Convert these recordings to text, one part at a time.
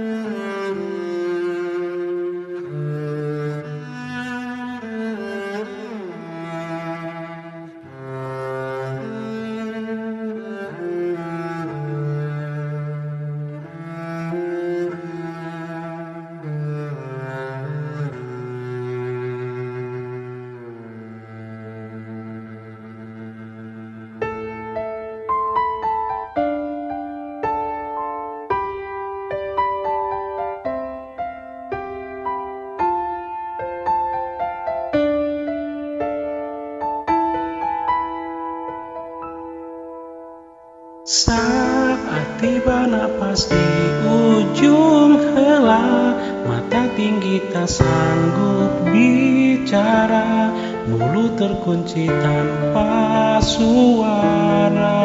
Mm-hmm. Saat tiba napas di ujung hela Mata tinggi tak sanggup bicara. Mulut terkunci tanpa suara.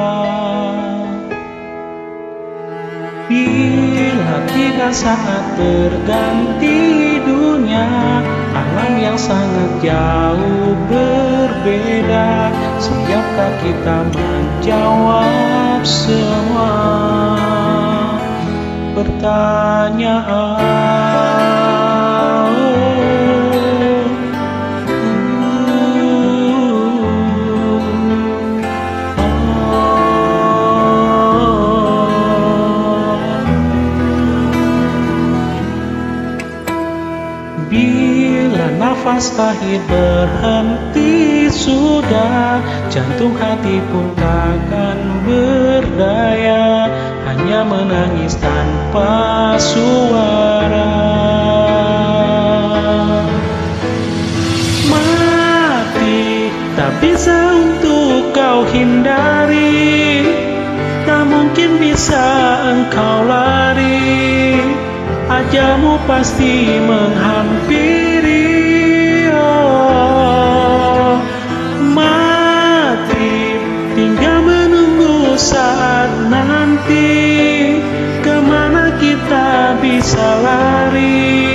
Bila tiba saat berganti dunia Alam yang sangat jauh berbeda Siapkah kita menjawab semua pertanyaan Bila nafas akhir berhenti sudah Jantung hati pun takkan berdaya Hanya menangis tanpa suara. Mati tak bisa untuk kau hindari Tak mungkin bisa engkau lari. Ajamu pasti menghampiri nanti Ke mana kita bisa lari?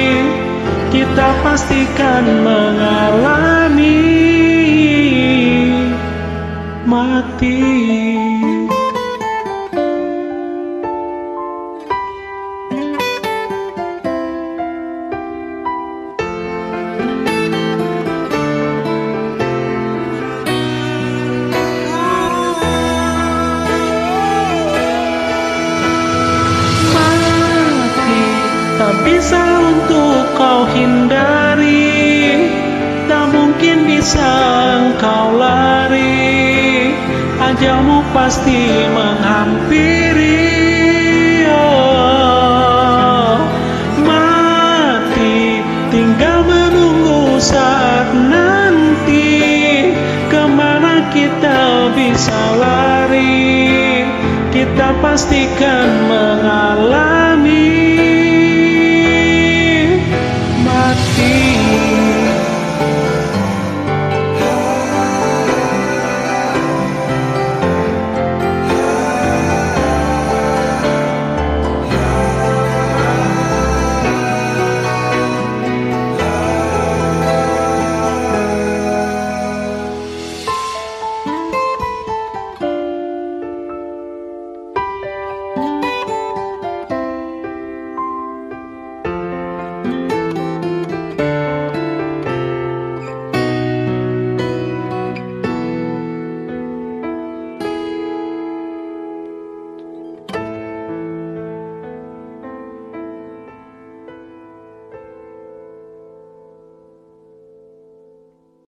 Kita pastikan mengalami mati bisa untuk kau hindari Tak mungkin bisa engkau lari. Ajalmu pasti menghampiri. Oh, Mati tinggal menunggu saat nanti Ke mana kita bisa lari. Kita pastikan mengalami